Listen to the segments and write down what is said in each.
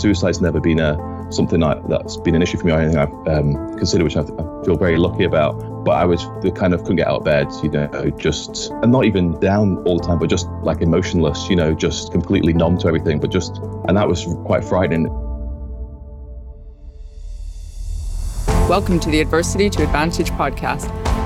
suicide's never been a something I, that's been an issue for me or anything I've um, considered, which I, I, feel very lucky about. But I was the kind of couldn't get out of bed, you know, just and not even down all the time, but just like emotionless, you know, just completely numb to everything. But just and that was quite frightening. Welcome to the Adversity to Advantage podcast.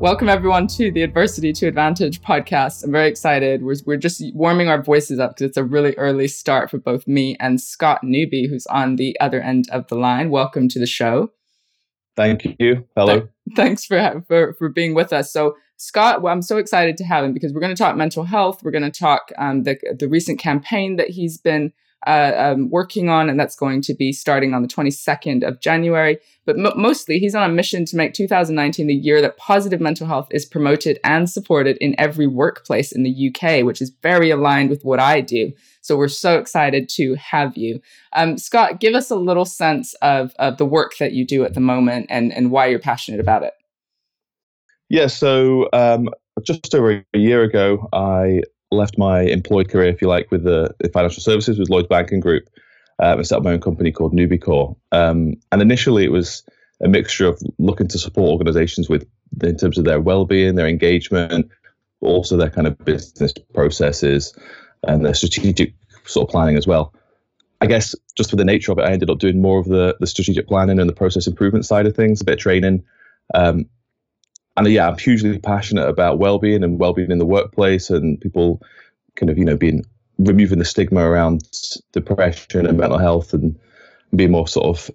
Welcome, everyone, to the Adversity to Advantage podcast. I'm very excited. We're, we're just warming our voices up because it's a really early start for both me and Scott Newby, who's on the other end of the line. Welcome to the show. Thank you. Hello. Th- thanks for, for, for being with us. So, Scott, well, I'm so excited to have him because we're going to talk mental health. We're going to talk um, the, the recent campaign that he's been uh, um, working on, and that's going to be starting on the 22nd of January. But mostly, he's on a mission to make 2019 the year that positive mental health is promoted and supported in every workplace in the UK, which is very aligned with what I do. So we're so excited to have you. Um, Scott, give us a little sense of, of the work that you do at the moment and, and why you're passionate about it. Yeah, so um, just over a year ago, I left my employed career, if you like, with the, financial services with Lloyds Banking Group. Um, I set up my own company called Newbycore. Um, and initially, it was a mixture of looking to support organizations with in terms of their well-being, their engagement, but also their kind of business processes and their strategic sort of planning as well. I guess just for the nature of it, I ended up doing more of the, the strategic planning and the process improvement side of things, a bit of training. Um, and yeah, I'm hugely passionate about well-being and well-being in the workplace and people kind of you know being removing the stigma around depression and mental health and being more sort of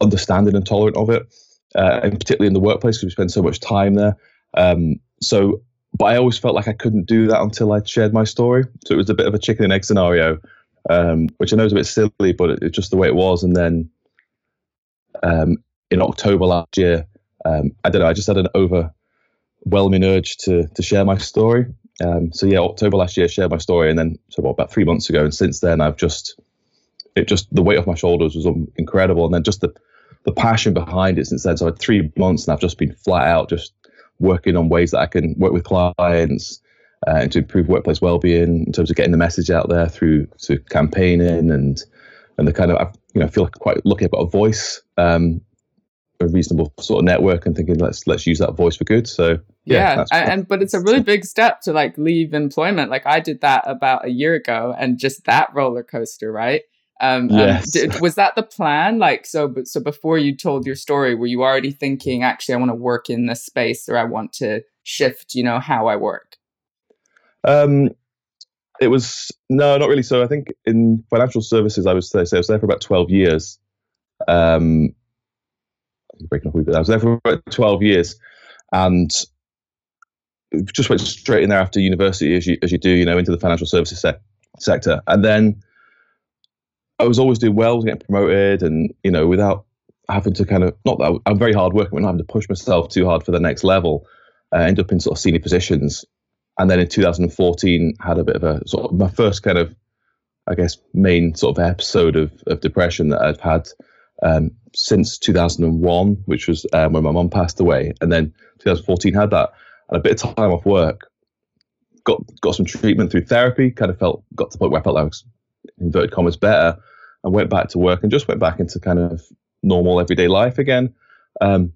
understanding and tolerant of it, uh, and particularly in the workplace because we spend so much time there. Um, so, but I always felt like I couldn't do that until I'd shared my story. So it was a bit of a chicken and egg scenario, um, which I know is a bit silly, but it's just the way it was. And then um, in October last year, um, I don't know. I just had an overwhelming urge to to share my story. Um, so yeah, October last year, I shared my story, and then so what, about three months ago, and since then, I've just it just the weight off my shoulders was incredible, and then just the the passion behind it since then. So I had three months, and I've just been flat out just working on ways that I can work with clients uh, and to improve workplace well-being in terms of getting the message out there through to campaigning and and the kind of I you know I feel like quite lucky I've got a voice um, a reasonable sort of network and thinking let's let's use that voice for good. So yeah, yeah and, and but it's a really big step to like leave employment. Like I did that about a year ago, and just that roller coaster, right? Um, um yes. Um, did, was that the plan? Like so, but so before you told your story, were you already thinking, actually, I want to work in this space, or I want to shift, you know, how I work? Um, it was no, not really. So I think in financial services, I was there, so I was there for about twelve years. Um, breaking up a bit. I was there for about 12 years and just went straight in there after university, as you, as you do, you know, into the financial services se- sector. And then I was always doing well, getting promoted, and, you know, without having to kind of, not that I'm very hard working, but not having to push myself too hard for the next level, I uh, ended up in sort of senior positions. And then in 2014, had a bit of a sort of my first kind of, I guess, main sort of episode of, of depression that I've had um, since 2001, which was um, when my mum passed away, and then 2014 had that and a bit of time off work. Got got some treatment through therapy. Kind of felt got to the point where I felt like I was inverted commas better, and went back to work and just went back into kind of normal everyday life again. Um,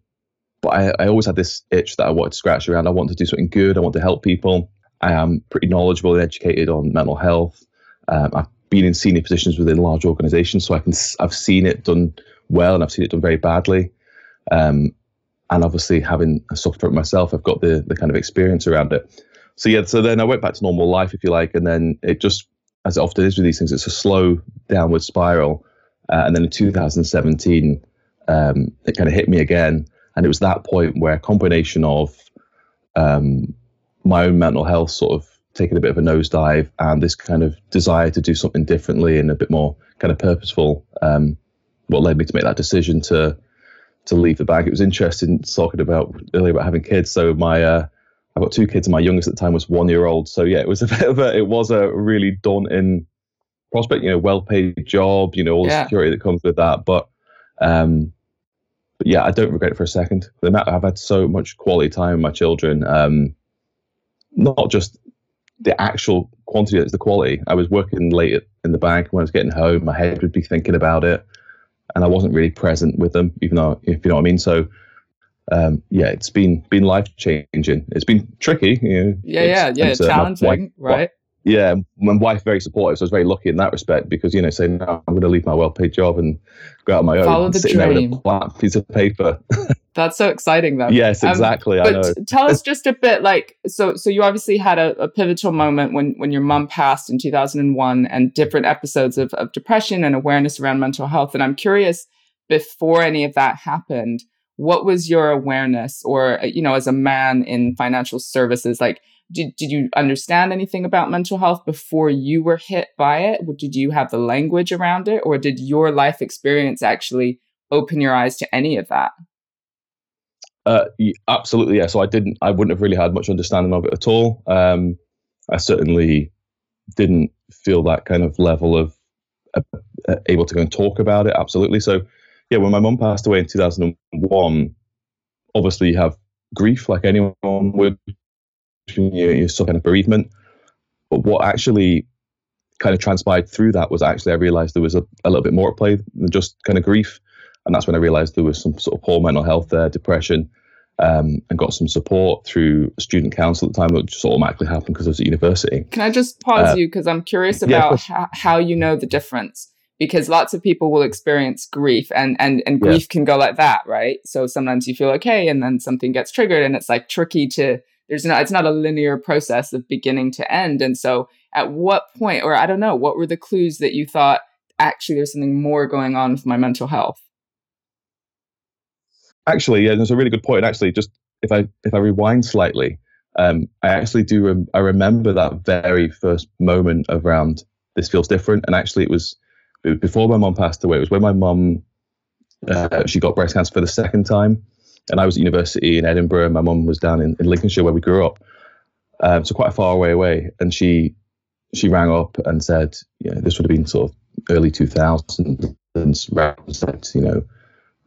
but I, I always had this itch that I wanted to scratch around. I want to do something good. I want to help people. I am pretty knowledgeable and educated on mental health. Um, I've been in senior positions within large organizations, so I can I've seen it done well, and I've seen it done very badly. Um, and obviously, having suffered it myself, I've got the the kind of experience around it. So yeah, so then I went back to normal life, if you like, and then it just, as it often is with these things, it's a slow downward spiral. Uh, and then in 2017, um, it kind of hit me again, and it was that point where a combination of um, my own mental health sort of taking a bit of a nosedive, and this kind of desire to do something differently and a bit more kind of purposeful. Um, what led me to make that decision to to leave the bank. It was interesting talking about earlier about having kids. So my uh, I've got two kids, and my youngest at the time was one year old. So yeah, it was a bit of a it was a really daunting prospect. You know, well paid job. You know, all the yeah. security that comes with that. But um, but yeah, I don't regret it for a second. I've had so much quality time with my children. Um, not just the actual quantity, it's the quality. I was working late in the bank when I was getting home. My head would be thinking about it, and I wasn't really present with them, even though if you know what I mean. So um, yeah, it's been been life changing. It's been tricky, you know. Yeah, yeah, yeah, uh, challenging, right? Yeah, my wife very supportive, so I was very lucky in that respect because you know, saying no, I'm going to leave my well-paid job and go out on my own, follow the sitting dream. there with a flat piece of paper. That's so exciting, though. Yes, um, exactly. Um, but t- tell us just a bit, like, so, so you obviously had a, a, pivotal moment when when your mom passed in 2001, and different episodes of of depression and awareness around mental health. And I'm curious, before any of that happened, what was your awareness, or you know, as a man in financial services, like did, did you understand anything about mental health before you were hit by it? Did you have the language around it? Or did your life experience actually open your eyes to any of that? Uh, absolutely, yeah. So I didn't, I wouldn't have really had much understanding of it at all. Um, I certainly didn't feel that kind of level of uh, uh able to go and talk about it. Absolutely. So, yeah, when my mum passed away in 2001, obviously you have grief like anyone would you, you some kind of bereavement. But what actually kind of transpired through that was actually I realized there was a, a little bit more at play than just kind of grief. And that's when I realized there was some sort of poor mental health there, depression, um, and got some support through student council at the time, which just automatically happened because I was at university. Can I just pause uh, you? Because I'm curious about yeah, how you know the difference. Because lots of people will experience grief and, and, and grief yeah. can go like that, right? So sometimes you feel okay and then something gets triggered and it's like tricky to there's not it's not a linear process of beginning to end. And so at what point or i don't know what were the clues that you thought actually there's something more going on with my mental health actually yeah there's a really good point. Actually just if i if i rewind slightly um, i actually do rem- i remember that very first moment around this feels different. And actually it was, it was before my mom passed away. It was when my mom uh, she got breast cancer for the second time and I was at university in Edinburgh. My mum was down in, in Lincolnshire where we grew up, um, so quite a far away away. And she she rang up and said, you know, this would have been sort of early 2000s, and said, you know,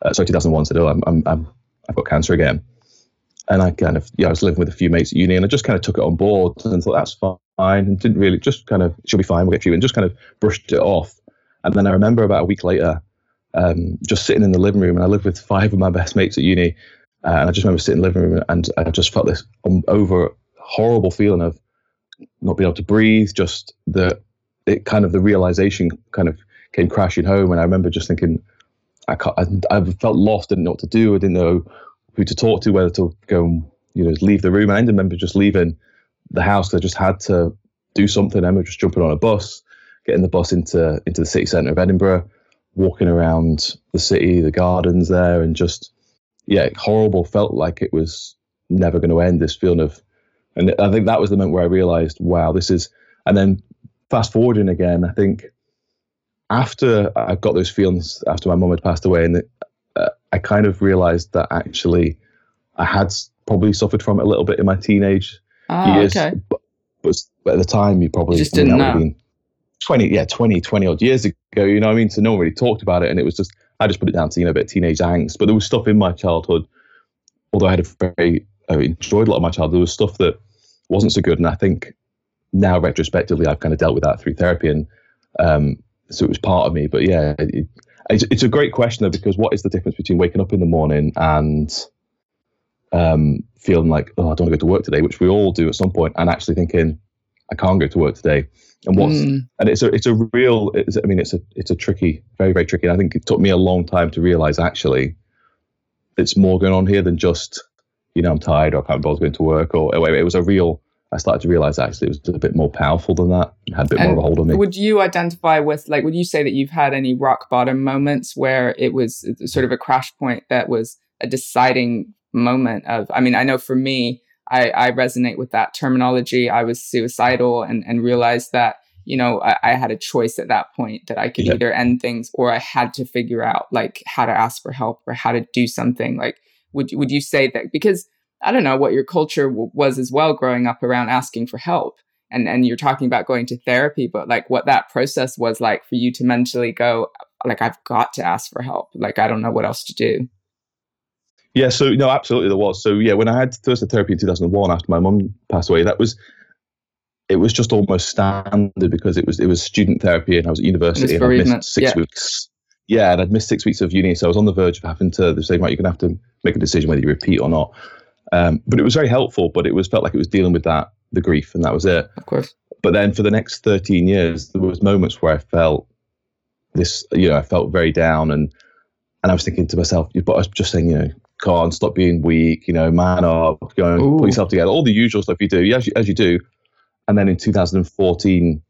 uh, sorry, 2001 said, oh, I'm, I'm, I'm, I've got cancer again. And I kind of, yeah, I was living with a few mates at uni, and I just kind of took it on board and thought that's fine, and didn't really, just kind of, she'll be fine, we'll get you, and just kind of brushed it off. And then I remember about a week later, um, just sitting in the living room, and I lived with five of my best mates at uni. Uh, and I just remember sitting in the living room, and I just felt this um, over horrible feeling of not being able to breathe. Just the it kind of the realization kind of came crashing home, and I remember just thinking, I can't, I, I felt lost, didn't know what to do, I didn't know who to talk to, whether to go and you know leave the room. And I remember just leaving the house. I just had to do something. I remember just jumping on a bus, getting the bus into into the city centre of Edinburgh, walking around the city, the gardens there, and just yeah, horrible. Felt like it was never going to end. This feeling of, and I think that was the moment where I realized, wow, this is. And then fast forwarding again, I think after I got those feelings after my mum had passed away, and uh, I kind of realized that actually I had probably suffered from it a little bit in my teenage oh, years. Okay. But, but, at the time, you probably you just didn't know. 20, yeah, 20, 20 odd years ago, you know I mean? So no one really talked about it. And it was just, I just put it down to, you know, a bit of teenage angst. But there was stuff in my childhood, although I had a very, I enjoyed a lot of my childhood, there was stuff that wasn't so good. And I think now retrospectively, I've kind of dealt with that through therapy. And um, so it was part of me. But yeah, it, it's, it's a great question though, because what is the difference between waking up in the morning and um, feeling like, oh, I don't want to go to work today, which we all do at some point, and actually thinking, I can't go to work today and what's mm. and it's a it's a real it's, I mean it's a it's a tricky very very tricky. I think it took me a long time to realize actually it's more going on here than just you know I'm tired or I can't bother going to work or it was a real. I started to realize actually it was a bit more powerful than that. It had a bit and more of a hold on me. Would you identify with like would you say that you've had any rock bottom moments where it was sort of a crash point that was a deciding moment of I mean I know for me I, I resonate with that terminology. I was suicidal and, and realized that, you know, I, I had a choice at that point that I could yeah. either end things or I had to figure out like how to ask for help or how to do something. Like, would, would you say that? Because I don't know what your culture w- was as well growing up around asking for help. And, and you're talking about going to therapy, but like what that process was like for you to mentally go, like, I've got to ask for help. Like, I don't know what else to do. Yeah, so no, absolutely there was. So yeah, when I had first therapy in 2001 after my mum passed away, that was it was just almost standard because it was it was student therapy and I was at university and I missed six yeah. weeks. Yeah, and I'd missed six weeks of uni, so I was on the verge of having to they say, right, you're gonna have to make a decision whether you repeat or not. Um, but it was very helpful, but it was felt like it was dealing with that the grief and that was it. Of course. But then for the next 13 years, there was moments where I felt this, you know, I felt very down and and I was thinking to myself, but I was just saying, you know, can't stop being weak, you know, man up, go and Ooh. put yourself together, all the usual stuff you do, as you, as you do. And then in 2014,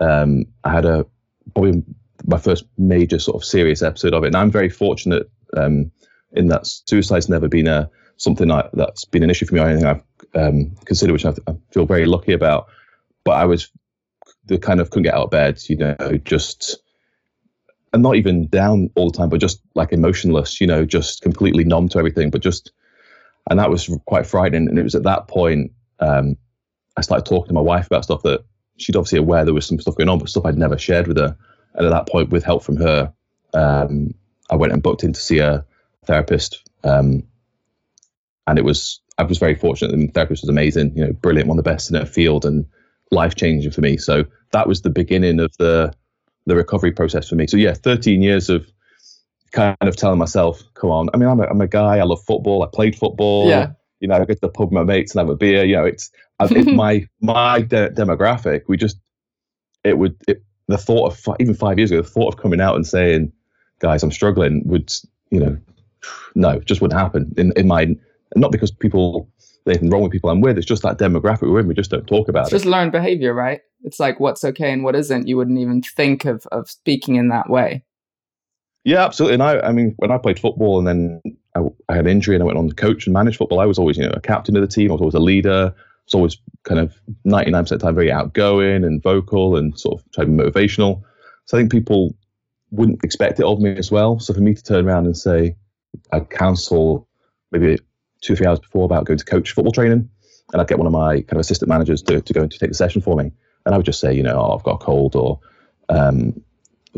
um, I had a probably my first major sort of serious episode of it. And I'm very fortunate um, in that suicide's never been a something I, that's been an issue for me or anything I've um, considered, which I, I, feel very lucky about. But I was the kind of couldn't get out of bed, you know, just and not even down all the time, but just like emotionless, you know, just completely numb to everything. But just, and that was quite frightening. And it was at that point um, I started talking to my wife about stuff that she'd obviously aware there was some stuff going on, but stuff I'd never shared with her. And at that point, with help from her, um, I went and booked in to see a therapist. Um, and it was, I was very fortunate. The therapist was amazing, you know, brilliant, one of the best in her field and life changing for me. So that was the beginning of the, the recovery process for me. So yeah, 13 years of kind of telling myself, come on. I mean, I'm a, I'm a guy. I love football. I played football. Yeah. You know, I go to the pub with my mates and have a beer. You know, it's, it's my my de- demographic. We just it would it, the thought of even five years ago, the thought of coming out and saying, guys, I'm struggling would you know, no, just wouldn't happen in in my not because people anything wrong with people I'm with. It's just that demographic we're in. We just don't talk about it. it's it. Just learned behavior, right? It's like what's okay and what isn't. You wouldn't even think of of speaking in that way. Yeah, absolutely. And I, I mean, when I played football and then I, I, had an injury and I went on to coach and manage football, I was always, you know, a captain of the team. I was always a leader. I was always kind of 99% of the time very outgoing and vocal and sort of trying to be motivational. So I think people wouldn't expect it of me as well. So for me to turn around and say, I counsel maybe two or three hours before about going to coach football training, and I'd get one of my kind of assistant managers to, to go and to take the session for me, and I would just say, you know, oh, I've got a cold or um,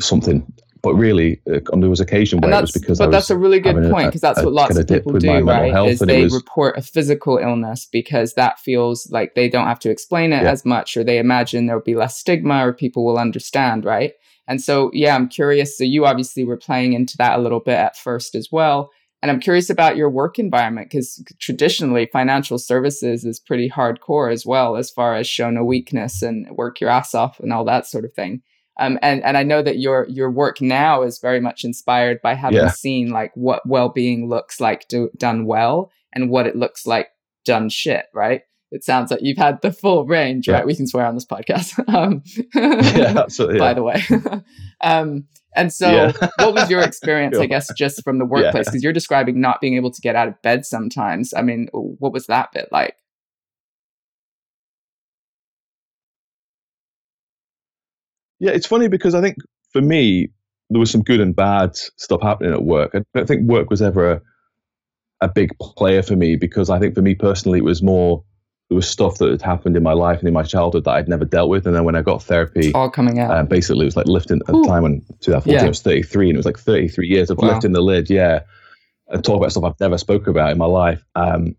something. But really, uh, on there was occasion where it was because. But that's a really good point because that's what lots of people do, right? Is they was, report a physical illness because that feels like they don't have to explain it yeah. as much, or they imagine there'll be less stigma, or people will understand, right? And so, yeah, I'm curious. So you obviously were playing into that a little bit at first as well. And I'm curious about your work environment because traditionally financial services is pretty hardcore as well, as far as show no weakness and work your ass off and all that sort of thing. Um, and and I know that your your work now is very much inspired by having yeah. seen like what well being looks like do, done well and what it looks like done shit, right? It sounds like you've had the full range, yeah. right? We can swear on this podcast. um, yeah, absolutely. By the way, um, and so, yeah. what was your experience, I guess, just from the workplace? Because yeah. you're describing not being able to get out of bed sometimes. I mean, what was that bit like? Yeah, it's funny because I think for me, there was some good and bad stuff happening at work. I don't think work was ever a, a big player for me because I think for me personally, it was more there was stuff that had happened in my life and in my childhood that I'd never dealt with. And then when I got therapy, it's all coming out. Um, basically, it was like lifting at the time when 2014 yeah. I was 33, and it was like 33 years of wow. lifting the lid, yeah, and talk about stuff I've never spoken about in my life. Um,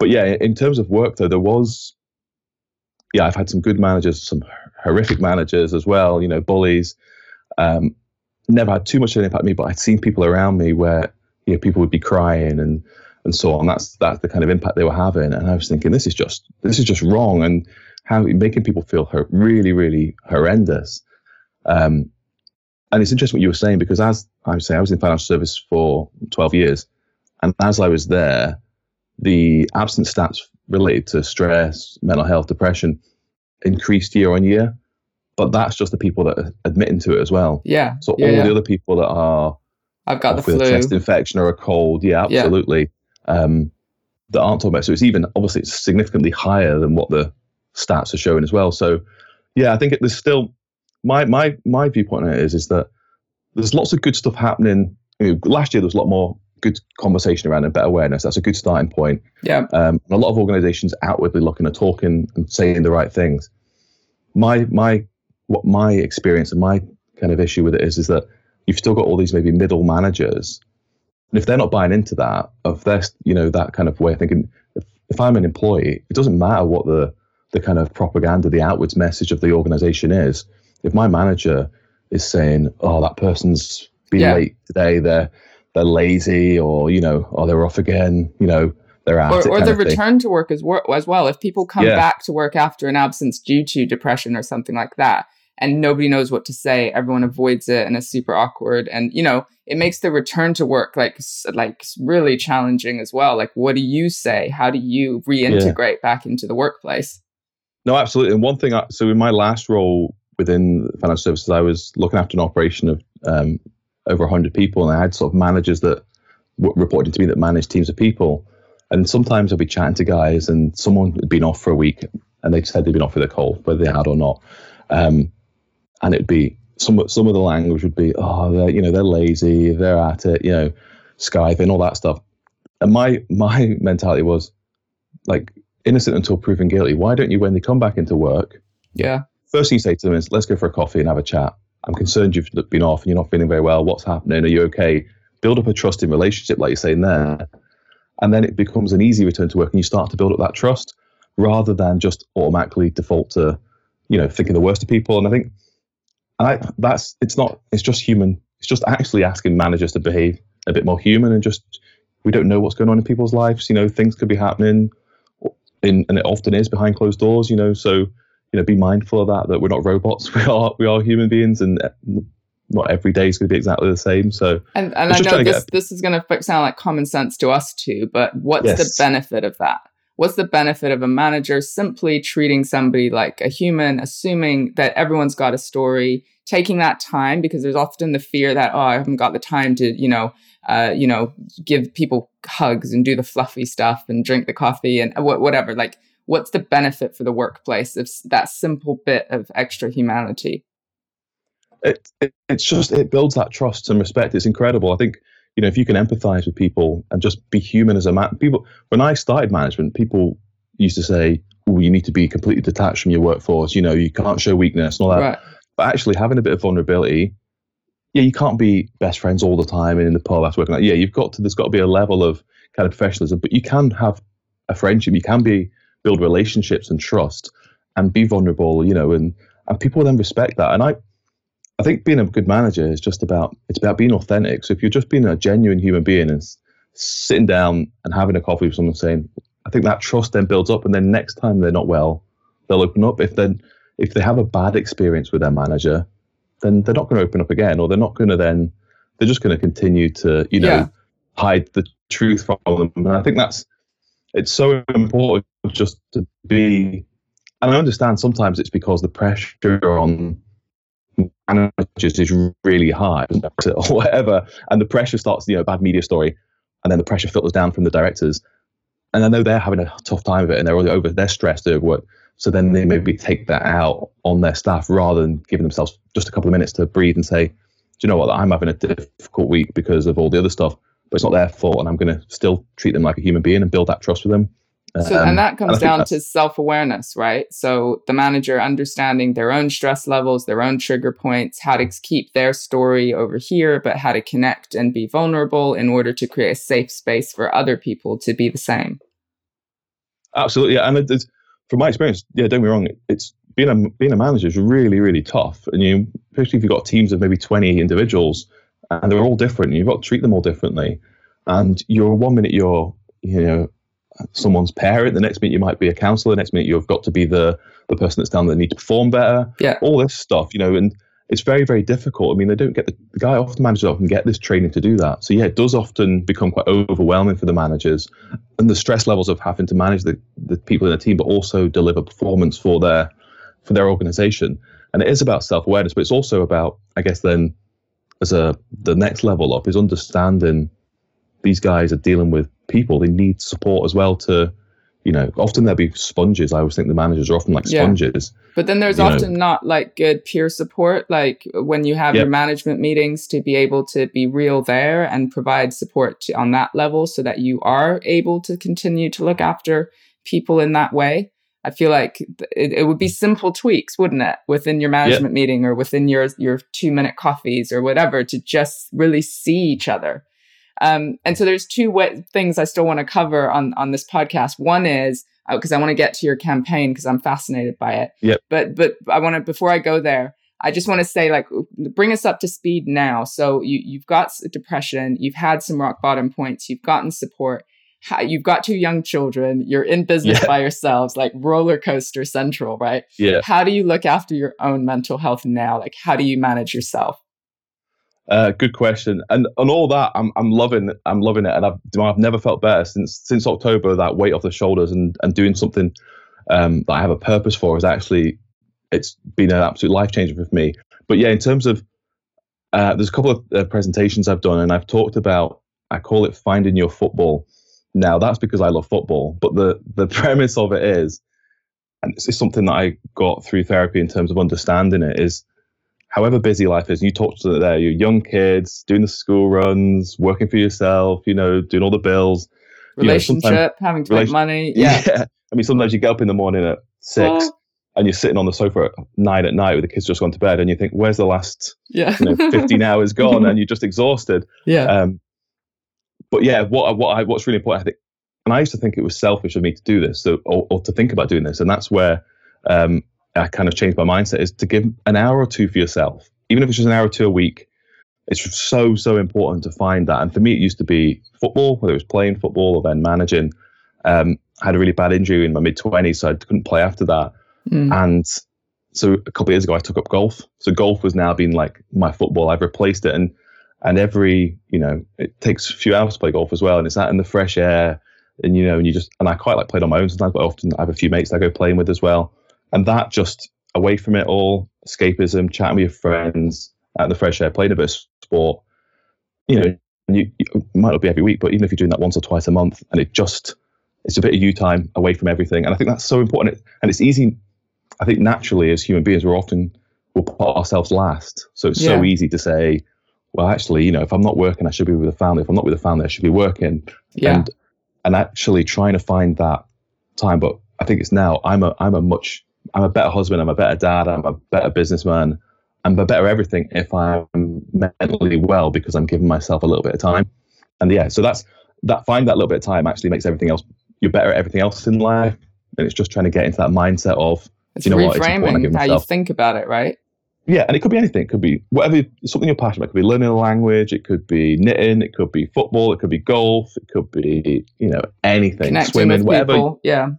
but yeah, in terms of work, though, there was, yeah, I've had some good managers, some horrific managers as well. You know, bullies. Um, never had too much of an impact on me, but I'd seen people around me where you know people would be crying and and so on. That's that's the kind of impact they were having. And I was thinking, this is just this is just wrong, and how making people feel hurt, really, really horrendous. Um, and it's interesting what you were saying because as I was saying, I was in financial service for 12 years, and as I was there, the absence stats related to stress, mental health, depression increased year on year. But that's just the people that are admitting to it as well. Yeah. So yeah, all yeah. the other people that are I've got the flu. a chest infection or a cold, yeah, absolutely. Um, that aren't talking about. So it's even obviously it's significantly higher than what the stats are showing as well. So yeah, I think it, there's still my my my viewpoint on it is is that there's lots of good stuff happening. You know, last year there was a lot more good conversation around and better awareness. That's a good starting point. Yeah. Um, a lot of organisations outwardly looking at talking and saying the right things. My my what my experience and my kind of issue with it is is that you've still got all these maybe middle managers, and if they're not buying into that, of their you know that kind of way of thinking, if, if I'm an employee, it doesn't matter what the the kind of propaganda, the outwards message of the organisation is. If my manager is saying, "Oh, that person's been yeah. late today," they're they're lazy, or you know, or they're off again, you know, they're out. Or, or the return to work as, wor- as well. If people come yeah. back to work after an absence due to depression or something like that, and nobody knows what to say, everyone avoids it, and it's super awkward. And you know, it makes the return to work like like really challenging as well. Like, what do you say? How do you reintegrate yeah. back into the workplace? No, absolutely. And one thing, I, so in my last role within financial services, I was looking after an operation of um, over 100 people, and I had sort of managers that w- reported to me that managed teams of people. And sometimes I'd be chatting to guys, and someone had been off for a week, and they said they'd been off with a cold, whether they had or not. Um, and it'd be some some of the language would be, oh, they're you know they're lazy, they're at it, you know, skiving, all that stuff. And my my mentality was like innocent until proven guilty. Why don't you, when they come back into work, yeah, first thing you say to them is, let's go for a coffee and have a chat. I'm concerned you've been off and you're not feeling very well. What's happening? Are you okay? Build up a trusting relationship, like you're saying there. And then it becomes an easy return to work and you start to build up that trust rather than just automatically default to, you know, thinking the worst of people. And I think I, that's, it's not, it's just human. It's just actually asking managers to behave a bit more human and just, we don't know what's going on in people's lives. You know, things could be happening in, and it often is behind closed doors, you know, so, you know, be mindful of that, that we're not robots. We are, we are human beings and uh, not every day is going to be exactly the same. So, and, and I know this, this is going to sound like common sense to us too, but what's yes. the benefit of that? What's the benefit of a manager simply treating somebody like a human, assuming that everyone's got a story, taking that time because there's often the fear that, oh, I haven't got the time to, you know, uh, you know, give people hugs and do the fluffy stuff and drink the coffee and whatever. Like, what's the benefit for the workplace of that simple bit of extra humanity? It, it, it's just it builds that trust and respect. It's incredible. I think you know if you can empathize with people and just be human as a man. People when I started management, people used to say, "Oh, you need to be completely detached from your workforce. You know, you can't show weakness and all that." Right. But actually, having a bit of vulnerability, yeah, you can't be best friends all the time and in the pub after working. Like, yeah, you've got to. There's got to be a level of kind of professionalism, but you can have a friendship. You can be build relationships and trust and be vulnerable, you know, and and people then respect that. And I I think being a good manager is just about it's about being authentic. So if you're just being a genuine human being and sitting down and having a coffee with someone saying, I think that trust then builds up and then next time they're not well, they'll open up. If then if they have a bad experience with their manager, then they're not going to open up again or they're not going to then they're just going to continue to, you know, yeah. hide the truth from them. And I think that's it's so important just to be and I understand sometimes it's because the pressure on managers is really high or whatever, and the pressure starts, you know, bad media story, and then the pressure filters down from the directors, and I know they're having a tough time of it, and they're over, they're stressed over work, so then they maybe take that out on their staff rather than giving themselves just a couple of minutes to breathe and say, do you know what, I'm having a difficult week because of all the other stuff, but it's not their fault, and I'm going to still treat them like a human being and build that trust with them. So, um, and that comes and down to self awareness, right? So, the manager understanding their own stress levels, their own trigger points, how to keep their story over here, but how to connect and be vulnerable in order to create a safe space for other people to be the same. Absolutely. And it, from my experience, yeah, don't be wrong, it's being a, being a manager is really, really tough. And you, especially if you've got teams of maybe 20 individuals and they're all different, and you've got to treat them all differently. And you're one minute you're, you know, someone's parent. The next minute you might be a counselor. The next minute you've got to be the the person that's down that need to perform better. Yeah, all this stuff, you know, and it's very very difficult. I mean, they don't get the, the guy often managers often get this training to do that. So yeah, it does often become quite overwhelming for the managers, and the stress levels of having to manage the the people in the team, but also deliver performance for their for their organization. And it is about self awareness, but it's also about, I guess, then as a the next level up is understanding these guys are dealing with people. They need support as well to, you know, often there'll be sponges. I always think the managers are often like Yeah. sponges. But then there's you know. often not like good peer support, like when you have Yep. your management meetings to be able to be real there and provide support to, on that level so that you are able to continue to look after people in that way. I feel like it, it would be simple tweaks, wouldn't it, within your management meeting or within your your two minute coffees or whatever to just really see each other. Um, and so there's two things I still want to cover on on this podcast. One is because I want to get to your campaign because I'm fascinated by it. Yep. But but I want to before I go there, I just want to say like bring us up to speed now. So you you've got depression, you've had some rock bottom points, you've gotten support. How, you've got two young children. You're in business Yeah. by yourselves, like roller coaster central, right? Yeah. How do you look after your own mental health now? Like, how do you manage yourself? Uh, good question. And on all that, I'm I'm loving I'm loving it, and I've I've never felt better since since October. That weight off the shoulders and and doing something um, that I have a purpose for is actually it's been an absolute life changer for me. But yeah, in terms of uh, there's a couple of uh, presentations I've done, and I've talked about I call it finding your football. Now that's because I love football, but the the premise of it is, and is something that I got through therapy in terms of understanding it is however busy life is, you talked to there, you're young kids doing the school runs, working for yourself, you know, doing all the bills. You know, Relationship, having to make relation- money. Yeah. I mean, sometimes you get up in the morning at six and you're sitting on the sofa at nine at night with the kids just gone to bed and you think, where's the last yeah. you know, 15 hours gone and you're just exhausted. yeah. Um, but yeah, what, what I, what's really important, I think, and I used to think it was selfish of me to do this, so or, or to think about doing this, and that's where um, I kind of changed my mindset is to give an hour or two for yourself, even if it's just an hour or two a week. It's so so important to find that, and for me, it used to be football, whether it was playing football or then managing. Um, I had a really bad injury in my mid twenties, so I couldn't play after that. Mm. And so a couple of years ago, I took up golf. So golf has now been like my football. I've replaced it, and and every you know it takes a few hours to play golf as well, and it's out in the fresh air, and you know, and you just and I quite like playing on my own sometimes, but often I have a few mates that I go playing with as well, and that just away from it all, escapism, chatting with your friends at the fresh air, playing a bit of sport, you know, and you, you might not be every week, but even if you're doing that once or twice a month, and it just it's a bit of you time away from everything, and I think that's so important, It- and it's easy. I think naturally as human beings, we're often we'll put ourselves last, so it's so easy to say, well, actually, you know, if I'm not working, I should be with the family. If I'm not with the family, I should be working. Yeah. And and actually trying to find that time. But I think it's now I'm a I'm a much I'm a better husband. I'm a better dad. I'm a better businessman. I'm a better everything if I'm mentally well because I'm giving myself a little bit of time. And yeah, so that's that. Find that little bit of time actually makes everything else. You're better at everything else in life, and it's just trying to get into that mindset of it's you know what, it's important I how you think about it, right? yeah, and it could be anything. It could be whatever something you're passionate. about. It could be learning a language. It could be knitting. It could be football. It could be golf. It could be you know anything, Connecting swimming, whatever. people. Yeah.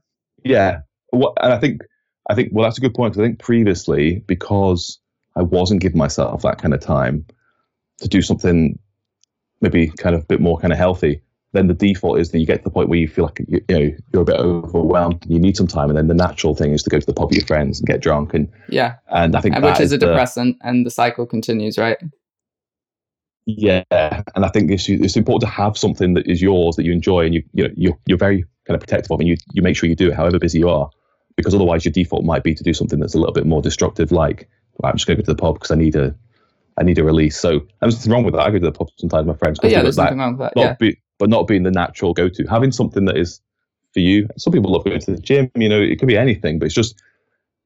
Yeah, what, and I think I think well that's a good point. I think previously because I wasn't giving myself that kind of time to do something maybe kind of a bit more kind of healthy. Then the default is that you get to the point where you feel like you, you know you're a bit overwhelmed and you need some time, and then the natural thing is to go to the pub with your friends and get drunk, and Yeah. and I think And that which is a the- depressant and the cycle continues, right? Yeah, and I think it's it's important to have something that is yours that you enjoy, and you you know you're you're very kind of protective of, and you you make sure you do it however busy you are, because otherwise your default might be to do something that's a little bit more destructive, like well, I'm just going to go to the pub because I need a I need a release. So there's nothing wrong with that. I go to the pub sometimes with my friends. Oh, yeah, there's nothing wrong with that. that. Yeah. Be, but not being the natural go-to. Having something that is for you. Some people love going to the gym. You know, it could be anything, but it's just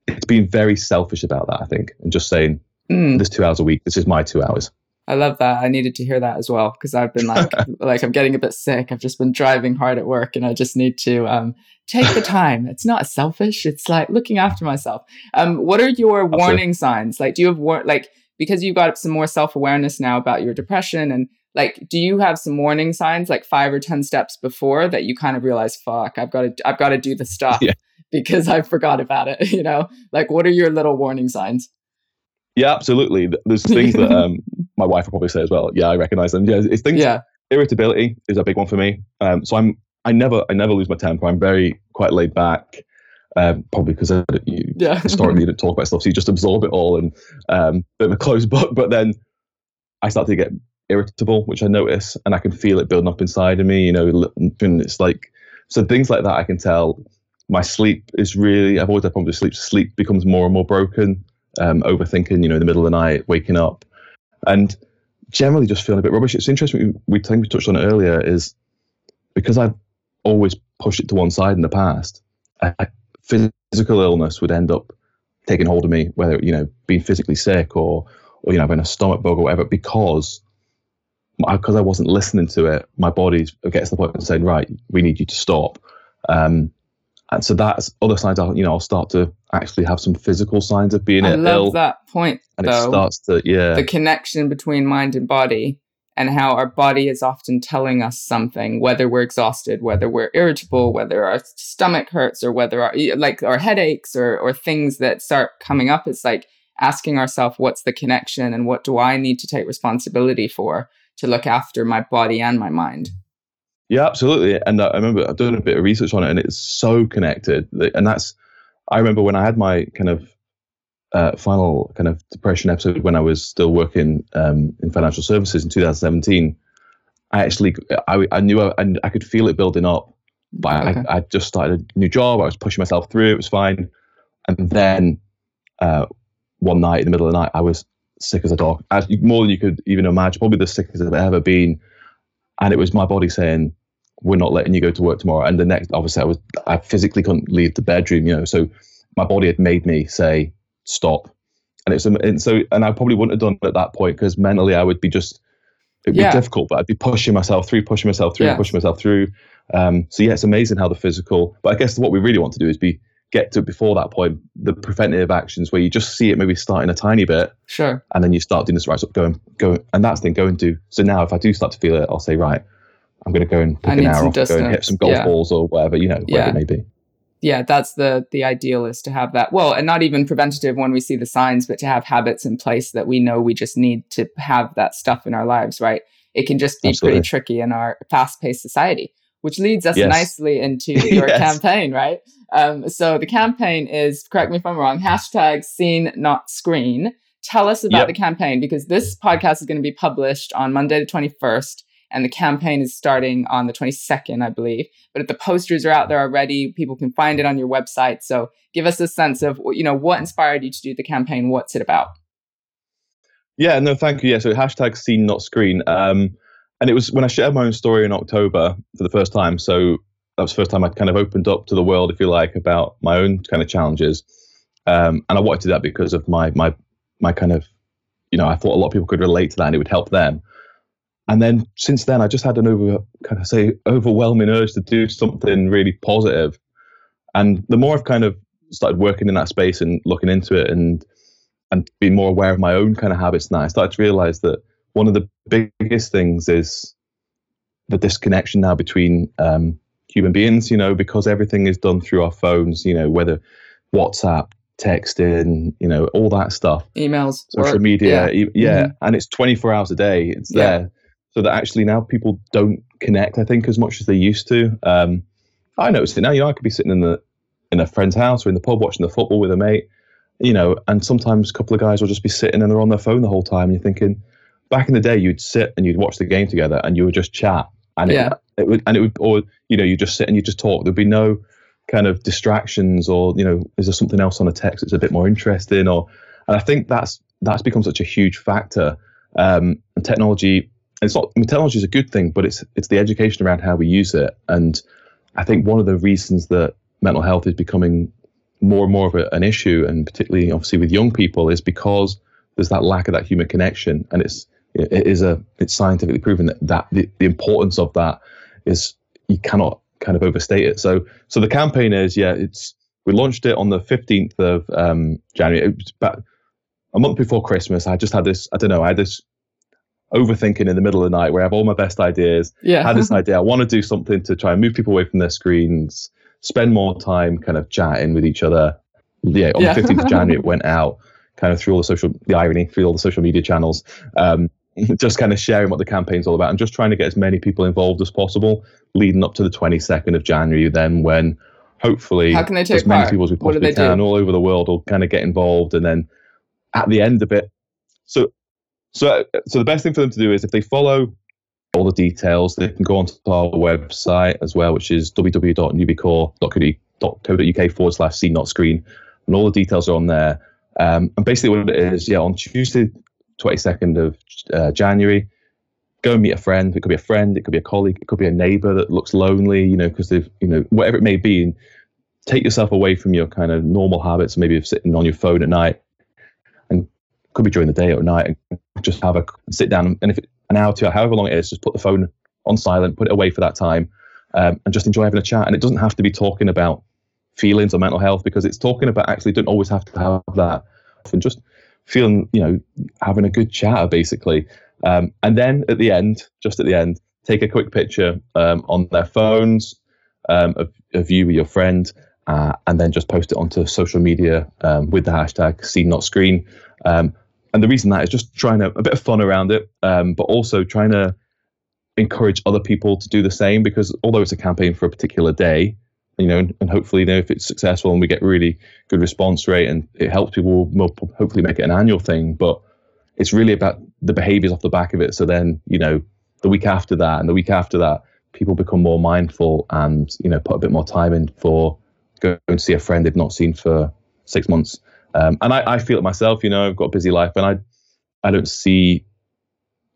it's being very selfish about that. I think, and just saying Mm, this two hours a week. This is my two hours. I love that. I needed to hear that as well because I've been like, like I'm getting a bit sick. I've just been driving hard at work, and I just need to um, take the time. It's not selfish. It's like looking after myself. Um, what are your warning signs? Like, do you have war- like because you've got some more self awareness now about your depression and like do you have some warning signs like five or ten steps before that you kind of realize fuck i've got to i've got to do the stuff Yeah. because i forgot about it you know like what are your little warning signs Yeah, absolutely. There's things that um, my wife will probably say as well. Yeah, I recognize them. Yeah, it's things. yeah Irritability is a big one for me. Um, so I'm I never I never lose my temper. I'm very quite laid back. Um, probably because you, yeah historically you didn't talk about stuff, so you just absorb it all and um, bit of a closed book. But then I start to get irritable, which I notice, and I can feel it building up inside of me. You know, and it's like so things like that. I can tell my sleep is really. I've always had problems with sleep. Sleep becomes more and more broken. Um, overthinking, you know, in the middle of the night, waking up, and generally just feeling a bit rubbish. It's interesting. We, we think we touched on it earlier. Is because I've always pushed it to one side in the past. I, physical illness would end up taking hold of me, whether you know being physically sick or or you know having a stomach bug or whatever, because because I wasn't listening to it, my body gets to the point of saying, right, we need you to stop. Um, and so that's other signs. I'll you know I'll start to actually have some physical signs of being I love ill. that point. And though, it starts to yeah the connection between mind and body and how our body is often telling us something, whether we're exhausted, whether we're irritable, whether our stomach hurts, or whether our like our headaches or or things that start coming up. It's like asking ourselves, what's the connection, and what do I need to take responsibility for to look after my body and my mind. Yeah, absolutely. And I remember I've done a bit of research on it, and it's so connected. And that's I remember when I had my kind of uh, final kind of depression episode when I was still working um, in financial services in 2017, I actually I, I knew I, I could feel it building up, but okay. I, I just started a new job. I was pushing myself through. It was fine, and then uh, one night in the middle of the night, I was sick as a dog, as more than you could even imagine. Probably the sickest I've ever been, and it was my body saying, "We're not letting you go to work tomorrow." And the next, obviously, I was I physically couldn't leave the bedroom, you know, so my body had made me say stop. And it's and so and I probably wouldn't have done it at that point because mentally I would be just it'd yeah. be difficult, but I'd be pushing myself through, pushing myself through, pushing myself through. Um, so yeah, it's amazing how the physical. But I guess what we really want to do is be get to before that point the preventative actions where you just see it maybe starting a tiny bit, sure, and then you start doing this right up, going, going, and that's then going to. So now if I do start to feel it, I'll say right, I'm going to go and pick an hour off, go and hit some golf yeah. balls or whatever, you know, whatever yeah. it may be yeah, that's the the ideal is to have that. Well, and not even preventative when we see the signs, but to have habits in place that we know we just need to have that stuff in our lives, right? It can just be Absolutely. pretty tricky in our fast-paced society, which leads us yes. nicely into your yes. campaign, right? Um, so the campaign is, correct me if I'm wrong, hashtag seen not screen. Tell us about yep. the campaign because this podcast is going to be published on Monday the 21st and the campaign is starting on the 22nd, I believe. But if the posters are out there already, people can find it on your website. So give us a sense of, you know, what inspired you to do the campaign? What's it about? Yeah, no, thank you. Yeah, so hashtag seen not screen. Um, and it was when I shared my own story in October for the first time. So that was the first time I kind of opened up to the world, if you like, about my own kind of challenges. Um, and I wanted to do that because of my my my kind of, you know, I thought a lot of people could relate to that and it would help them. And then since then, I just had an over kind of say overwhelming urge to do something really positive. And the more I've kind of started working in that space and looking into it and and being more aware of my own kind of habits now, I started to realize that one of the biggest things is the disconnection now between um, human beings. You know, because everything is done through our phones. You know, whether WhatsApp, texting, you know, all that stuff, emails, social media, yeah, yeah. Mm-hmm. and it's 24 hours a day. It's yeah. there so that actually now people don't connect, I think, as much as they used to. Um, I notice it now. You know, I could be sitting in the in a friend's house or in the pub watching the football with a mate, you know, and sometimes a couple of guys will just be sitting and they're on their phone the whole time. And you're thinking, back in the day, you'd sit and you'd watch the game together and you would just chat, and yeah. it, it would, and it would, or you know, you just sit and you just talk. There'd be no kind of distractions, or you know, is there something else on the text that's a bit more interesting, or, and I think that's that's become such a huge factor. Um, and technology it's not technology is a good thing, but it's it's the education around how we use it. And I think one of the reasons that mental health is becoming more and more of a, an issue, and particularly obviously with young people, is because there's that lack of that human connection, and it's it is a it's scientifically proven that that the, the importance of that is you cannot kind of overstate it. So so the campaign is yeah it's we launched it on the 15th of um, January. About a month before Christmas. I just had this I don't know I had this overthinking in the middle of the night where I have all my best ideas. Yeah. I had this idea. I want to do something to try and move people away from their screens, spend more time kind of chatting with each other. Yeah, on yeah. the 15th of January, it went out kind of through all the social, the irony, through all the social media channels, um, just kind of sharing what the campaign's all about and just trying to get as many people involved as possible leading up to the 22nd of January, then when hopefully How can they take as many people as we possibly can do? all over the world will kind of get involved. And then at the end of it, so So, so the best thing for them to do is if they follow all the details, they can go onto our website as well, which is www.newbycore.co.uk forward slash seen not screen, and all the details are on there. Um, and basically, what it is, yeah, on Tuesday, 22nd of uh, January, go and meet a friend. It could be a friend, it could be a colleague, it could be a neighbor that looks lonely, you know, because they've, you know, whatever it may be. And take yourself away from your kind of normal habits, maybe of sitting on your phone at night, and could be during the day or night, and just have a sit down. And if an hour, two, however long it is, just put the phone on silent, put it away for that time, um, and just enjoy having a chat. And it doesn't have to be talking about feelings or mental health because it's talking about actually don't always have to have that. And just feeling, you know, having a good chat basically. Um, and then at the end, just at the end, take a quick picture um, on their phones um, of, of, you with your friend, uh, and then just post it onto social media um, with the hashtag seen not screen. Um, and the reason that is just trying to a bit of fun around it, um, but also trying to encourage other people to do the same because although it's a campaign for a particular day, you know, and, and hopefully, you know, if it's successful and we get really good response rate and it helps people, we'll hopefully make it an annual thing. But it's really about the behaviors off the back of it. So then, you know, the week after that and the week after that, people become more mindful and, you know, put a bit more time in for going to see a friend they've not seen for six months. Um, and I, I feel it myself, you know, I've got a busy life and I, I don't see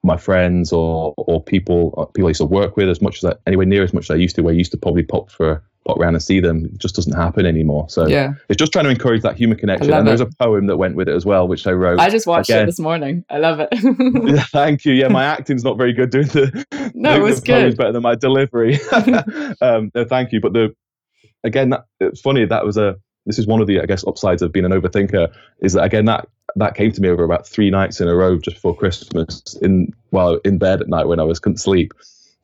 my friends or or people uh, people I used to work with as much as I, anywhere near as much as I used to. Where I used to probably pop for pop around and see them. It just doesn't happen anymore. So yeah. it's just trying to encourage that human connection. And there's a poem that went with it as well, which I wrote. I just watched Again, it this morning. I love it. thank you. Yeah, my acting's not very good doing the no, it was good. better than my delivery. um, no, thank you. But the again, that, it's funny. That was a this is one of the I guess upsides of being an overthinker is that again that that came to me over about three nights in a row just before Christmas in while well, in bed at night when I was couldn't sleep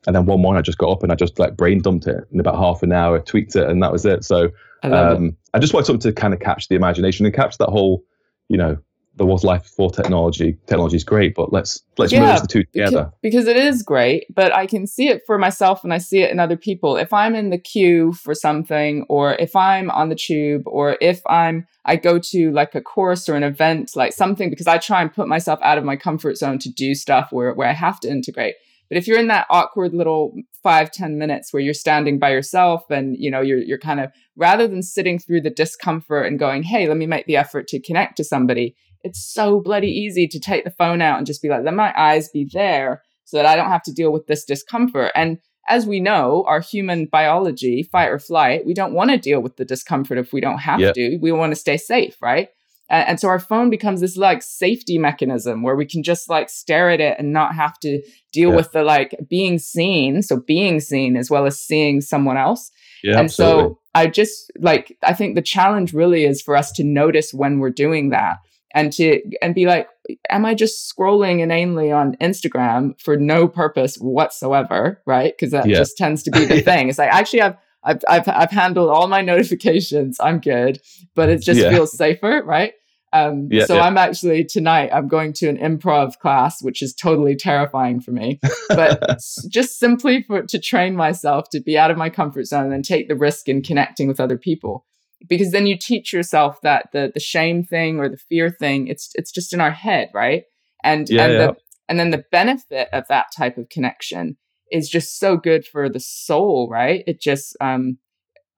and then one morning I just got up and I just like brain dumped it in about half an hour, tweaked it, and that was it. So I, um, it. I just wanted something to kind of catch the imagination and catch that whole, you know, there was life before technology. Technology is great, but let's let's yeah, merge the two together. Because it is great, but I can see it for myself and I see it in other people. If I'm in the queue for something, or if I'm on the tube, or if I'm I go to like a course or an event, like something, because I try and put myself out of my comfort zone to do stuff where where I have to integrate. But if you're in that awkward little five ten minutes where you're standing by yourself and you know you're you're kind of rather than sitting through the discomfort and going, hey, let me make the effort to connect to somebody, it's so bloody easy to take the phone out and just be like, let my eyes be there so that I don't have to deal with this discomfort. And as we know, our human biology, fight or flight, we don't want to deal with the discomfort if we don't have yep. to. We want to stay safe, right? And, and so our phone becomes this like safety mechanism where we can just like stare at it and not have to deal with the like being seen. So being seen as well as seeing someone else. Yeah, and absolutely. so I just like, I think the challenge really is for us to notice when we're doing that and to and be like am i just scrolling inanely on instagram for no purpose whatsoever right because that yeah. just tends to be the thing it's like actually i've I've, I've, I've handled all my notifications. I'm good, but it just yeah. feels safer, right? Um, yeah, so yeah. I'm actually tonight. I'm going to an improv class, which is totally terrifying for me. But just simply for to train myself to be out of my comfort zone and take the risk in connecting with other people, because then you teach yourself that the the shame thing or the fear thing it's it's just in our head, right? And yeah, and the and then the benefit of that type of connection is just so good for the soul, right? It just um,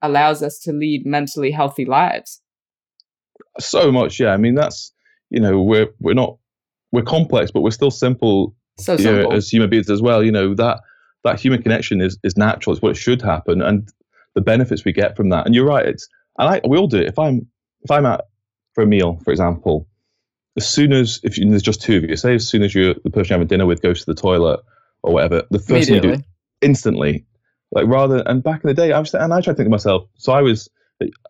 allows us to lead mentally healthy lives. So much, yeah. I mean, that's you know, we're we're not we're complex, but we're still simple, so simple. Know, as human beings as well. You know that that human connection is is natural. It's what should happen, and the benefits we get from that. And you're right. It's and I we all do it. If I'm if I'm out for a meal, for example, as soon as if you, there's just two of you, say as soon as you the person you're having dinner with goes to the toilet or whatever, the first thing you do instantly, like rather. And back in the day, I was and I tried to think to myself. So I was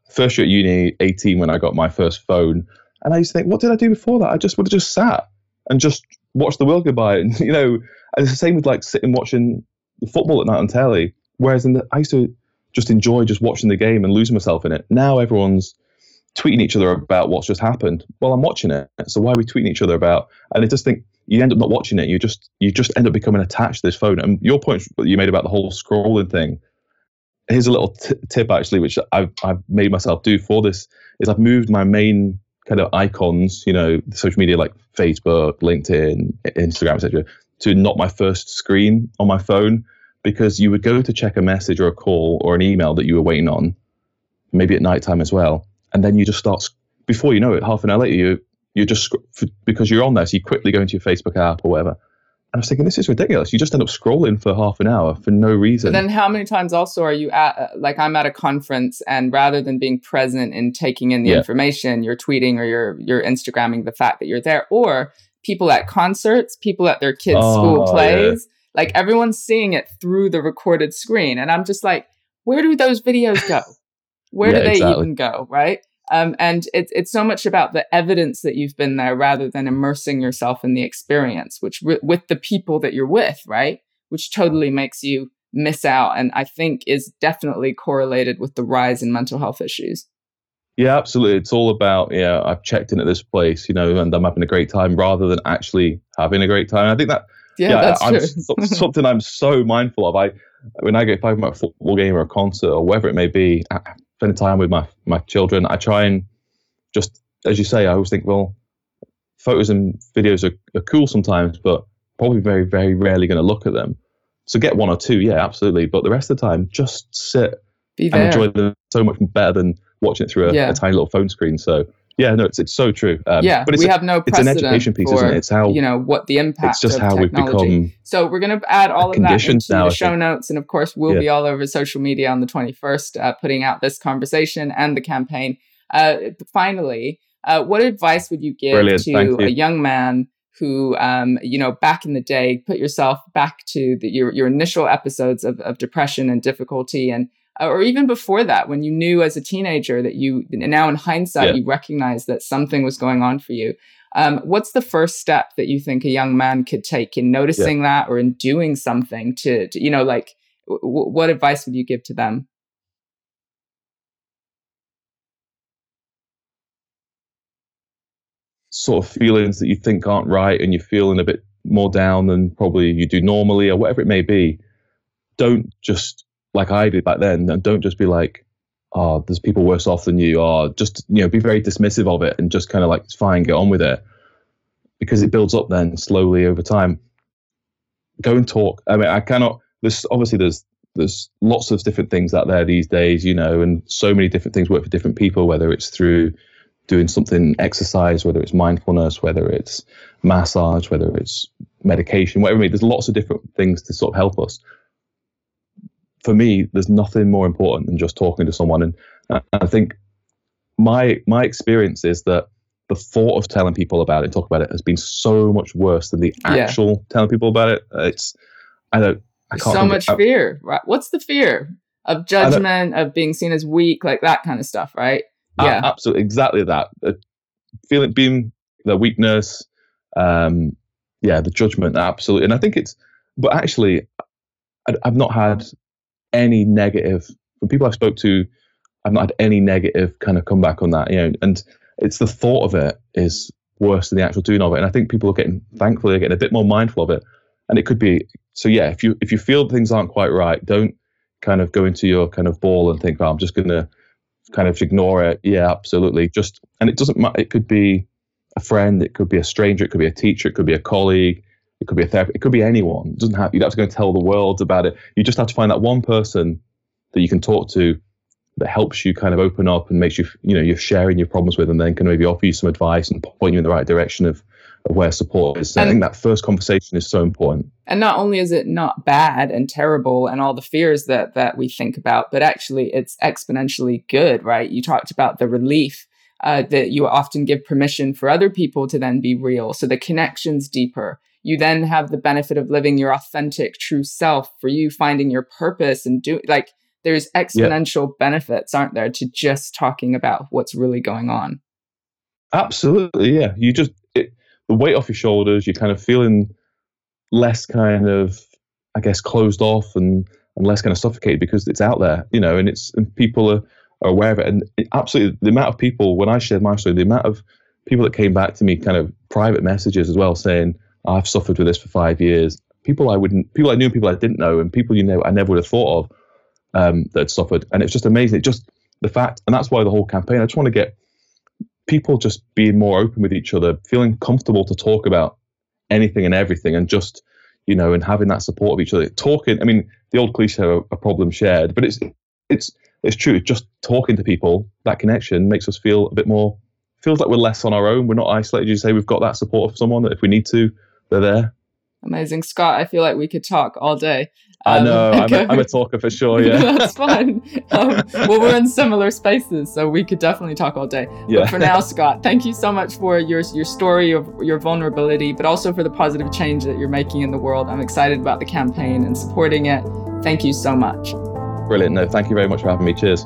first year at uni, 18 when I got my first phone, and I used to think, what did I do before that? I just would have just sat and just watched the world go by, and you know, and it's the same with like sitting watching the football at night on telly. Whereas in the, I used to just enjoy just watching the game and losing myself in it. Now everyone's tweeting each other about what's just happened. Well, I'm watching it, so why are we tweeting each other about? And I just think you end up not watching it. You just you just end up becoming attached to this phone. And your point you made about the whole scrolling thing. Here's a little t- tip actually, which I've I've made myself do for this is I've moved my main kind of icons, you know, social media like Facebook, LinkedIn, Instagram, etc., to not my first screen on my phone because you would go to check a message or a call or an email that you were waiting on, maybe at night time as well, and then you just start before you know it, half an hour later, you you're just because you're on there, so you quickly go into your Facebook app or whatever. And I was thinking, this is ridiculous. You just end up scrolling for half an hour for no reason. But then, how many times also are you at, uh, like, I'm at a conference, and rather than being present and taking in the yeah. information, you're tweeting or you're you're Instagramming the fact that you're there, or people at concerts, people at their kids' oh, school plays, yeah. Like everyone's seeing it through the recorded screen, and I'm just like, where do those videos go? Where yeah, do they exactly. even go? Right? Um, and it's it's so much about the evidence that you've been there rather than immersing yourself in the experience, which with the people that you're with, right? Which totally makes you miss out, and I think is definitely correlated with the rise in mental health issues. Yeah, absolutely. It's all about yeah. I've checked in at this place, you know, and I'm having a great time rather than actually having a great time. I think that yeah, yeah that's I'm, true. something I'm so mindful of. I when I go if I'm at a football game or a concert or whatever it may be, spending time with my my children. I try and just, as you say, I always think, well, photos and videos are, are cool sometimes, but probably very, very rarely going to look at them. So get one or two, yeah, absolutely. But the rest of the time, just sit and enjoy them so much better than watching it through a, yeah. a tiny little phone screen. So yeah, no, it's it's so true. Um, yeah, but we a, have no it's an education piece, for, isn't it? It's how you know what the impact. It's just how technology. we've become. So we're going to add all of that into now, the show notes, and of course, we'll yeah. be all over social media on the twenty first, uh, putting out this conversation and the campaign. Uh, finally, uh, what advice would you give Brilliant. to you. a young man who, um, you know, back in the day, put yourself back to the, your your initial episodes of, of depression and difficulty, and or even before that, when you knew as a teenager that you now in hindsight yeah. you recognize that something was going on for you. Um, what's the first step that you think a young man could take in noticing yeah. that or in doing something to, to you know, like w- what advice would you give to them? Sort of feelings that you think aren't right and you're feeling a bit more down than probably you do normally or whatever it may be. Don't just like I did back then, and don't just be like, oh, there's people worse off than you, or just you know, be very dismissive of it and just kind of like it's fine, get on with it, because it builds up then slowly over time. Go and talk. I mean, I cannot. There's obviously there's there's lots of different things out there these days, you know, and so many different things work for different people, whether it's through doing something exercise, whether it's mindfulness, whether it's massage, whether it's medication, whatever. I mean, there's lots of different things to sort of help us for me, there's nothing more important than just talking to someone. And, I think my my experience is that the thought of telling people about it, talk about it, has been so much worse than the actual yeah. telling people about it. It's I don't. I can't so much fear. Right? What's the fear of judgment, of being seen as weak, like that kind of stuff, right? Yeah, absolutely, exactly that. Uh, feeling being the weakness, um, yeah, the judgment, absolutely. And I think it's, but actually, I, I've not had any negative from people I spoke to. I've not had any negative kind of comeback on that, you know, and it's the thought of it is worse than the actual doing of it. And I think people are getting, thankfully, are getting a bit more mindful of it. And it could be so. Yeah, if you if you feel things aren't quite right, don't kind of go into your kind of ball and think, oh, I'm just going to kind of ignore it. Yeah, absolutely. Just and it doesn't matter. It could be a friend, it could be a stranger, it could be a teacher, it could be a colleague, it could be a therapist. It could be anyone. It doesn't have. You don't have to go and tell the world about it. You just have to find that one person that you can talk to that helps you kind of open up and makes you, you know, you're sharing your problems with, and then can maybe offer you some advice and point you in the right direction of, of where support is. And I think that first conversation is so important. And not only is it not bad and terrible and all the fears that that we think about, but actually it's exponentially good, right? You talked about the relief. Uh, that you often give permission for other people to then be real. So the connection's deeper you then have the benefit of living your authentic true self for you finding your purpose and do like there's exponential yeah. benefits aren't there to just talking about what's really going on? Absolutely yeah. You just it, the weight off your shoulders you're kind of feeling less kind of i guess closed off and and less kind of suffocated because it's out there you know and it's and people are, are aware of it. And it, absolutely the amount of people when i shared my story the amount of people that came back to me kind of private messages as well saying I've suffered with this for five years. People I wouldn't, people I knew, people I didn't know, and people you know I never would have thought of um, that had suffered. And it's just amazing. It just the fact, and that's why the whole campaign. I just want to get people just being more open with each other, feeling comfortable to talk about anything and everything, and just you know, and having that support of each other. Talking, I mean, the old cliche, a problem shared, but it's it's it's true. Just talking to people, that connection makes us feel a bit more. Feels like we're less on our own. We're not isolated. You say we've got that support of someone that if we need to, they're there. Amazing, Scott. I feel like we could talk all day. Um, I know. I'm, a, I'm, a talker for sure. Yeah, that's fine. Um, well, we're in similar spaces, so we could definitely talk all day. Yeah. But for now, Scott, thank you so much for your your story of your vulnerability, but also for the positive change that you're making in the world. I'm excited about the campaign and supporting it. Thank you so much. Brilliant. No, thank you very much for having me. Cheers.